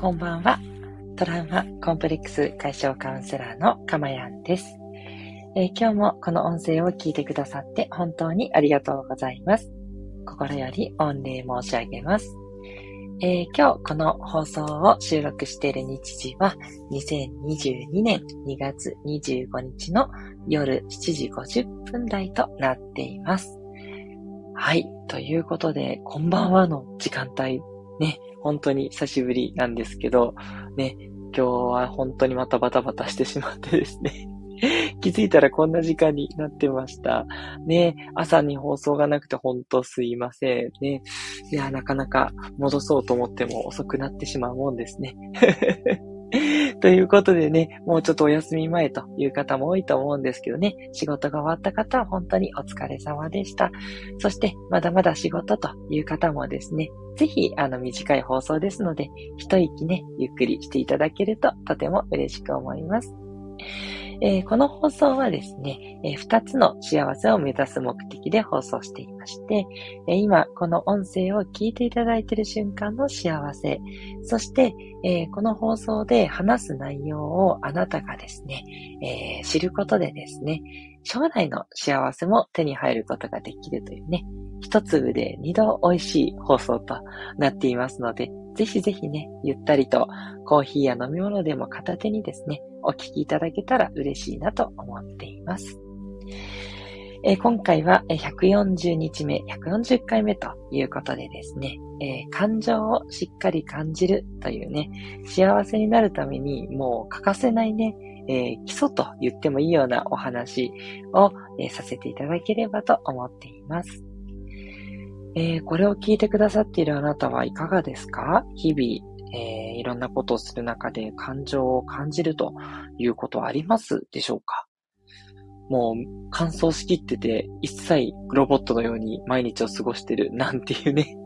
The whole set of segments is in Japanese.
こんばんは。トラウマコンプレックス解消カウンセラーのかまやんです、えー、今日もこの音声を聞いてくださって本当にありがとうございます。心より御礼申し上げます。えー、今日この放送を収録している日時は2022年2月25日の夜7時50分台となっています。はい。ということで、こんばんはの時間帯ね、本当に久しぶりなんですけど、ね、今日は本当にまたバタバタしてしまってですね 気づいたらこんな時間になってました。ね、朝に放送がなくて本当すいません。ね。いや、なかなか戻そうと思っても遅くなってしまうもんですね。ということでね、もうちょっとお休み前という方も多いと思うんですけどね、仕事が終わった方は本当にお疲れ様でした。そして、まだまだ仕事という方もですね、ぜひ、あの、短い放送ですので、一息ね、ゆっくりしていただけるととても嬉しく思います。えー、この放送はですね、えー、2つの幸せを目指す目的で放送していまして、えー、今、この音声を聞いていただいている瞬間の幸せ、そして、えこの放送で話す内容をあなたがですね、え知ることでですね、将来の幸せも手に入ることができるというね、一粒で二度美味しい放送となっていますので、ぜひぜひね、ゆったりとコーヒーや飲み物でも片手にですね、お聞きいただけたら嬉しいなと思っています。えー、今回は140日目、140回目ということでですね、えー、感情をしっかり感じるというね、幸せになるためにもう欠かせないね、えー、基礎と言ってもいいようなお話を、えさせていただければと思っています。えこれを聞いてくださっているあなたはいかがですか？日々、えー、いろんなことをする中で感情を感じるということはありますでしょうか？もう乾燥しきってて一切ロボットのように毎日を過ごしてるなんていうね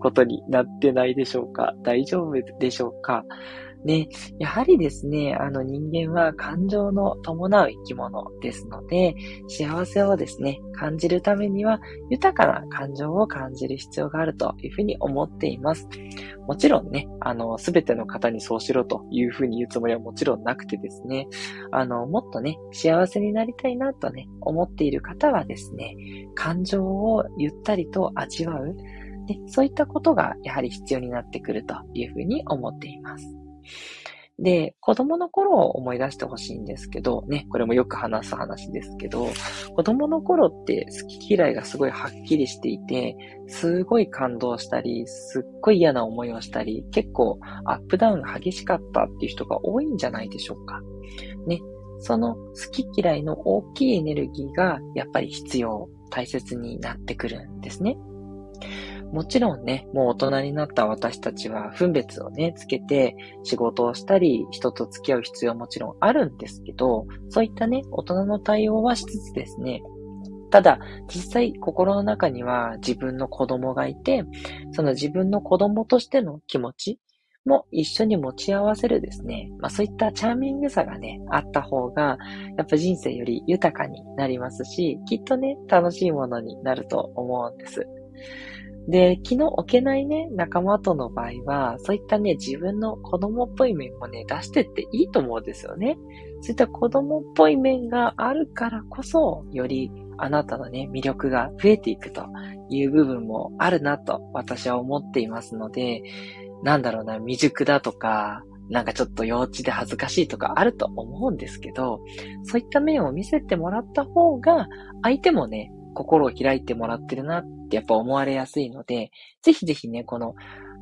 ことになってないでしょうか？大丈夫でしょうか？ね、やはりですね、あの人間は感情の伴う生き物ですので、幸せをですね、感じるためには豊かな感情を感じる必要があるというふうに思っています。もちろんね、あの、すべての方にそうしろというふうに言うつもりはもちろんなくてですね、あの、もっとね、幸せになりたいなとね、思っている方はですね、感情をゆったりと味わう、ね、そういったことがやはり必要になってくるというふうに思っています。で、子供の頃を思い出してほしいんですけど、ね、これもよく話す話ですけど、子供の頃って好き嫌いがすごいはっきりしていて、すごい感動したり、すっごい嫌な思いをしたり、結構アップダウンが激しかったっていう人が多いんじゃないでしょうか。ね、その好き嫌いの大きいエネルギーがやっぱり必要、大切になってくるんですね。もちろんね、もう大人になった私たちは分別をね、つけて仕事をしたり、人と付き合う必要もちろんあるんですけど、そういったね、大人の対応はしつつですね、ただ、実際心の中には自分の子供がいて、その自分の子供としての気持ちも一緒に持ち合わせるですね、まあそういったチャーミングさがね、あった方が、やっぱ人生より豊かになりますし、きっとね、楽しいものになると思うんです。で、気の置けないね、仲間との場合は、そういったね、自分の子供っぽい面もね、出してっていいと思うんですよね。そういった子供っぽい面があるからこそ、よりあなたのね、魅力が増えていくという部分もあるなと私は思っていますので、なんだろうな、未熟だとか、なんかちょっと幼稚で恥ずかしいとかあると思うんですけど、そういった面を見せてもらった方が、相手もね、心を開いてもらってるなっってやっぱ思われやすいので、ぜひぜひね、この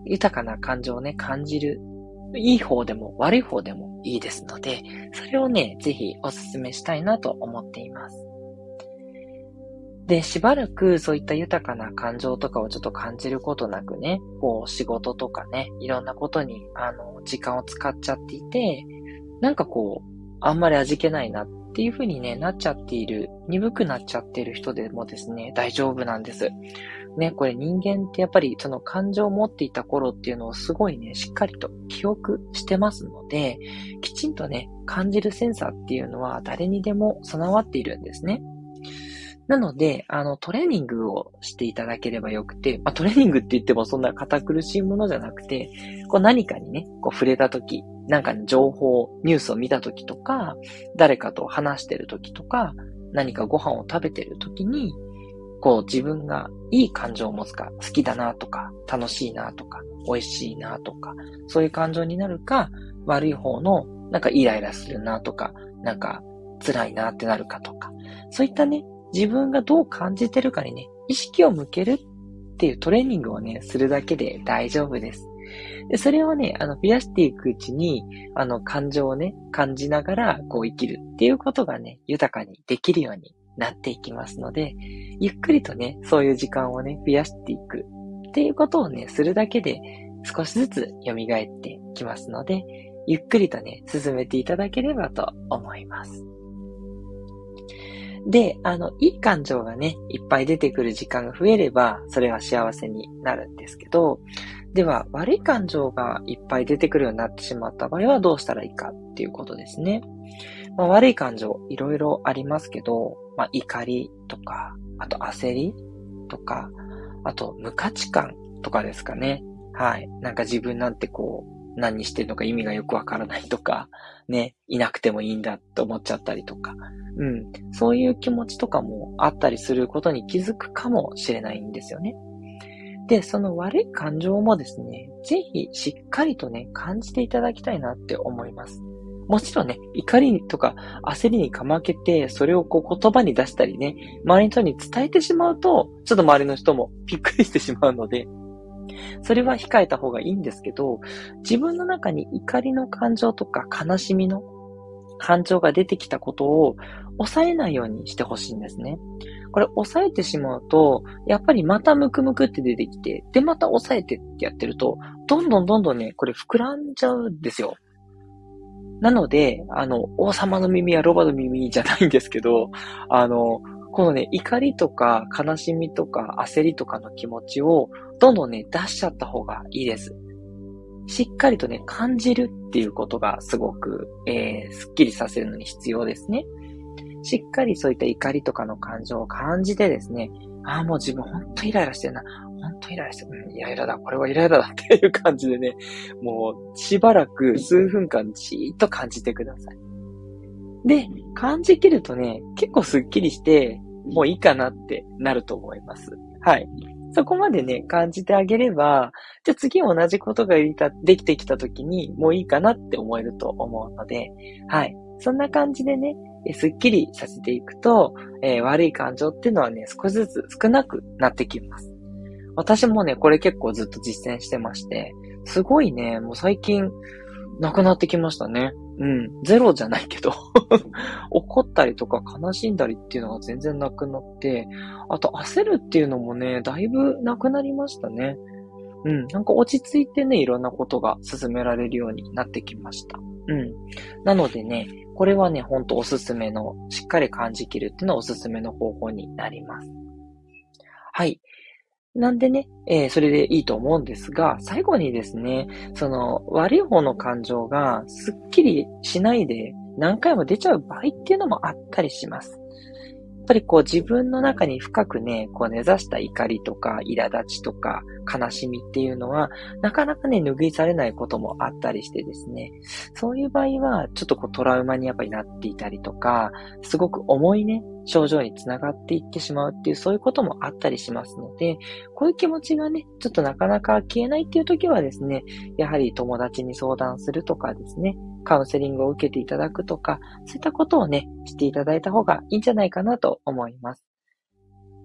豊かな感情をね、感じる、いい方でも悪い方でもいいですので、それをね、ぜひお勧めしたいなと思っています。で、しばらくそういった豊かな感情とかをちょっと感じることなくね、こう仕事とかね、いろんなことに、あの、時間を使っちゃっていて、なんかこう、あんまり味気ないなっっていう風にね、なっちゃっている、鈍くなっちゃってる人でもですね、大丈夫なんです。ね、これ人間ってやっぱりその感情を持っていた頃っていうのをすごいね、しっかりと記憶してますので、きちんとね、感じるセンサーっていうのは誰にでも備わっているんですね。なので、あの、トレーニングをしていただければよくて、まあ、トレーニングって言ってもそんな堅苦しいものじゃなくて、こう何かにね、こう触れたとき、なんか情報、ニュースを見たときとか、誰かと話してるときとか、何かご飯を食べてるときに、こう自分がいい感情を持つか、好きだなとか、楽しいなとか、美味しいなとか、そういう感情になるか、悪い方の、なんかイライラするなとか、なんか辛いなってなるかとか、そういったね、自分がどう感じてるかにね、意識を向けるっていうトレーニングをね、するだけで大丈夫です。で、それをね、あの、増やしていくうちに、あの、感情をね、感じながら、こう生きるっていうことがね、豊かにできるようになっていきますので、ゆっくりとね、そういう時間をね、増やしていくっていうことをね、するだけで、少しずつ蘇ってきますので、ゆっくりとね、進めていただければと思います。で、あの、いい感情がね、いっぱい出てくる時間が増えれば、それは幸せになるんですけど、では、悪い感情がいっぱい出てくるようになってしまった場合はどうしたらいいかっていうことですね。まあ、悪い感情、いろいろありますけど、まあ、怒りとか、あと焦りとか、あと無価値観とかですかね。はい。なんか自分なんてこう、何してるのか意味がよくわからないとか、ね、いなくてもいいんだって思っちゃったりとか、うん、そういう気持ちとかもあったりすることに気づくかもしれないんですよね。で、その悪い感情もですね、ぜひしっかりとね、感じていただきたいなって思います。もちろんね、怒りとか焦りにかまけて、それをこう言葉に出したりね、周りの人に伝えてしまうと、ちょっと周りの人もびっくりしてしまうので、それは控えた方がいいんですけど、自分の中に怒りの感情とか悲しみの感情が出てきたことを抑えないようにしてほしいんですね。これ抑えてしまうと、やっぱりまたムクムクって出てきて、でまた抑えてってやってると、どんどんどんどんね、これ膨らんじゃうんですよ。なので、あの、王様の耳はロバの耳じゃないんですけど、あの、このね、怒りとか悲しみとか焦りとかの気持ちをどんどんね、出しちゃった方がいいです。しっかりとね、感じるっていうことがすごく、えー、スッキリさせるのに必要ですね。しっかりそういった怒りとかの感情を感じてですね、ああ、もう自分ほんとイライラしてるな。ほんとイライラしてる。うん、イライラだ。これはイライラだっていう感じでね、もうしばらく数分間じーっと感じてください。で、感じきるとね、結構スッキリして、もういいかなってなると思います。はい。そこまでね、感じてあげれば、じゃあ次同じことができてきた時に、もういいかなって思えると思うので、はい。そんな感じでね、すっきりさせていくと、えー、悪い感情っていうのはね、少しずつ少なくなってきます。私もね、これ結構ずっと実践してまして、すごいね、もう最近、なくなってきましたね。うん。ゼロじゃないけど 怒ったりとか悲しんだりっていうのが全然なくなって、あと焦るっていうのもね、だいぶなくなりましたね。うん。なんか落ち着いてね、いろんなことが進められるようになってきました。うん。なのでね、これはね、ほんとおすすめの、しっかり感じきるっていうのはおすすめの方法になります。はい。なんでね、えー、それでいいと思うんですが、最後にですね、その悪い方の感情がすっきりしないで何回も出ちゃう場合っていうのもあったりします。っぱりこう自分の中に深くね、こう根ざした怒りとか苛立ちとか悲しみっていうのは、なかなかね、拭いされないこともあったりしてですね、そういう場合は、ちょっとこうトラウマにやっぱりなっていたりとか、すごく重いね、症状につながっていってしまうっていう、そういうこともあったりしますので、こういう気持ちがね、ちょっとなかなか消えないっていう時はですね、やはり友達に相談するとかですね、カウンセリングを受けていただくとか、そういったことをね、していただいた方がいいんじゃないかなと思います。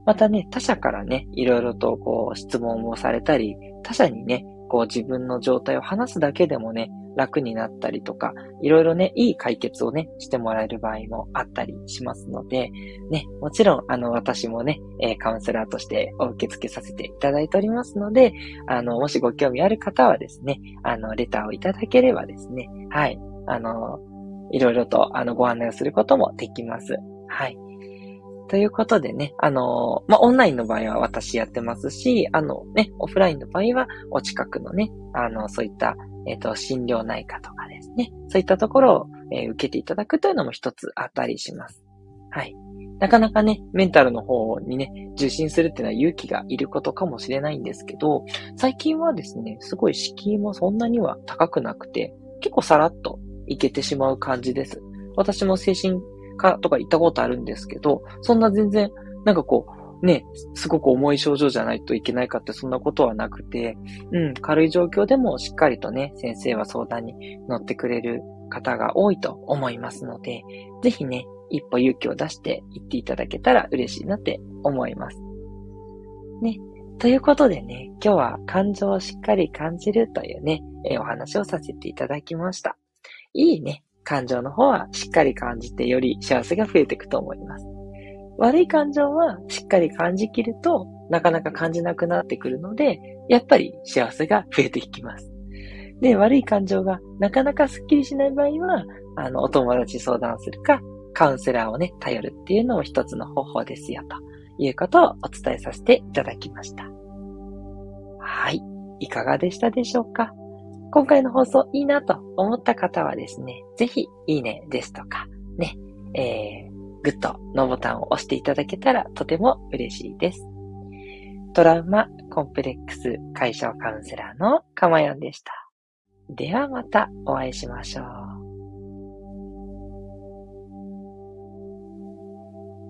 またね、他者からね、いろいろとこう質問をされたり、他者にね、こう自分の状態を話すだけでもね、楽になったりとか、いろいろね、いい解決をね、してもらえる場合もあったりしますので、ね、もちろん、あの、私もね、カウンセラーとしてお受け付けさせていただいておりますので、あの、もしご興味ある方はですね、あの、レターをいただければですね、はい、あの、いろいろと、あの、ご案内をすることもできます。はい。ということでね、あの、まあ、オンラインの場合は私やってますし、あのね、オフラインの場合はお近くのね、あの、そういった、えっ、ー、と、心療内科とかですね、そういったところを、えー、受けていただくというのも一つあったりします。はい。なかなかね、メンタルの方にね、受診するっていうのは勇気がいることかもしれないんですけど、最近はですね、すごい敷居もそんなには高くなくて、結構さらっといけてしまう感じです。私も精神科とか行ったことあるんですけど、そんな全然、なんかこう、ね、すごく重い症状じゃないといけないかってそんなことはなくて、うん、軽い状況でもしっかりとね、先生は相談に乗ってくれる方が多いと思いますので、ぜひね、一歩勇気を出して行っていただけたら嬉しいなって思います。ね。ということでね、今日は感情をしっかり感じるというね、えお話をさせていただきました。いいね、感情の方はしっかり感じてより幸せが増えていくと思います。悪い感情はしっかり感じきるとなかなか感じなくなってくるので、やっぱり幸せが増えていきます。で、悪い感情がなかなかスッキリしない場合は、あの、お友達相談するか、カウンセラーをね、頼るっていうのも一つの方法ですよ、ということをお伝えさせていただきました。はい。いかがでしたでしょうか？今回の放送いいなと思った方はですね、ぜひいいねですとか、ね、えー、グッドのボタンを押していただけたらとても嬉しいです。トラウマコンプレックス解消カウンセラーのかまやんでした。ではまたお会いしましょう。